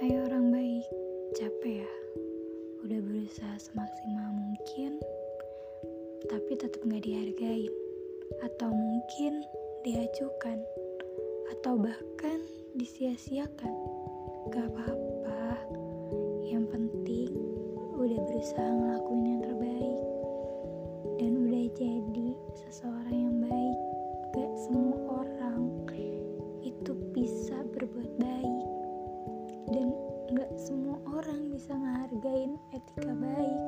Hai orang baik, capek ya? Udah berusaha semaksimal mungkin, tapi tetap gak dihargai, Atau mungkin diajukan, atau bahkan disia-siakan. Gak apa-apa, yang penting udah berusaha ngelakuin gak semua orang bisa ngehargain etika baik.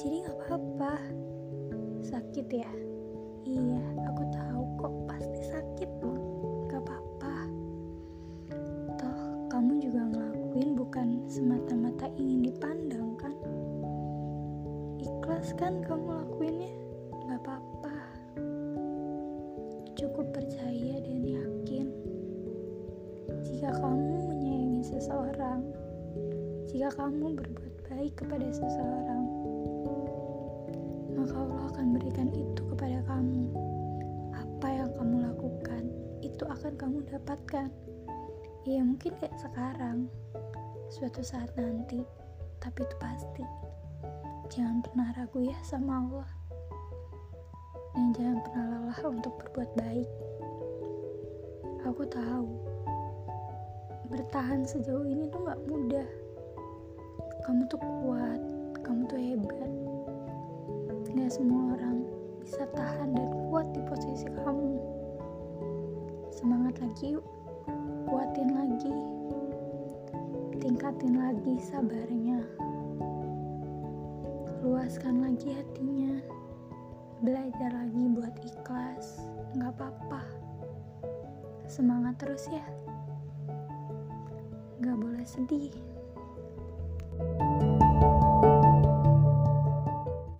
Jadi gak apa-apa, sakit ya. Iya, aku tahu kok pasti sakit loh. Gak apa-apa. Toh, kamu juga ngelakuin bukan semata-mata ingin dipandang kan? Ikhlas kan kamu lakuinnya? Jika kamu berbuat baik kepada seseorang, maka Allah akan berikan itu kepada kamu. Apa yang kamu lakukan, itu akan kamu dapatkan. Ya mungkin kayak sekarang, suatu saat nanti, tapi itu pasti. Jangan pernah ragu ya sama Allah. Dan jangan pernah lelah untuk berbuat baik. Aku tahu, bertahan sejauh ini tuh gak mudah. Kamu tuh kuat, kamu tuh hebat. Gak semua orang bisa tahan dan kuat di posisi kamu. Semangat lagi yuk, kuatin lagi, tingkatin lagi sabarnya, luaskan lagi hatinya, belajar lagi buat ikhlas, gak apa-apa. Semangat terus ya, gak boleh sedih.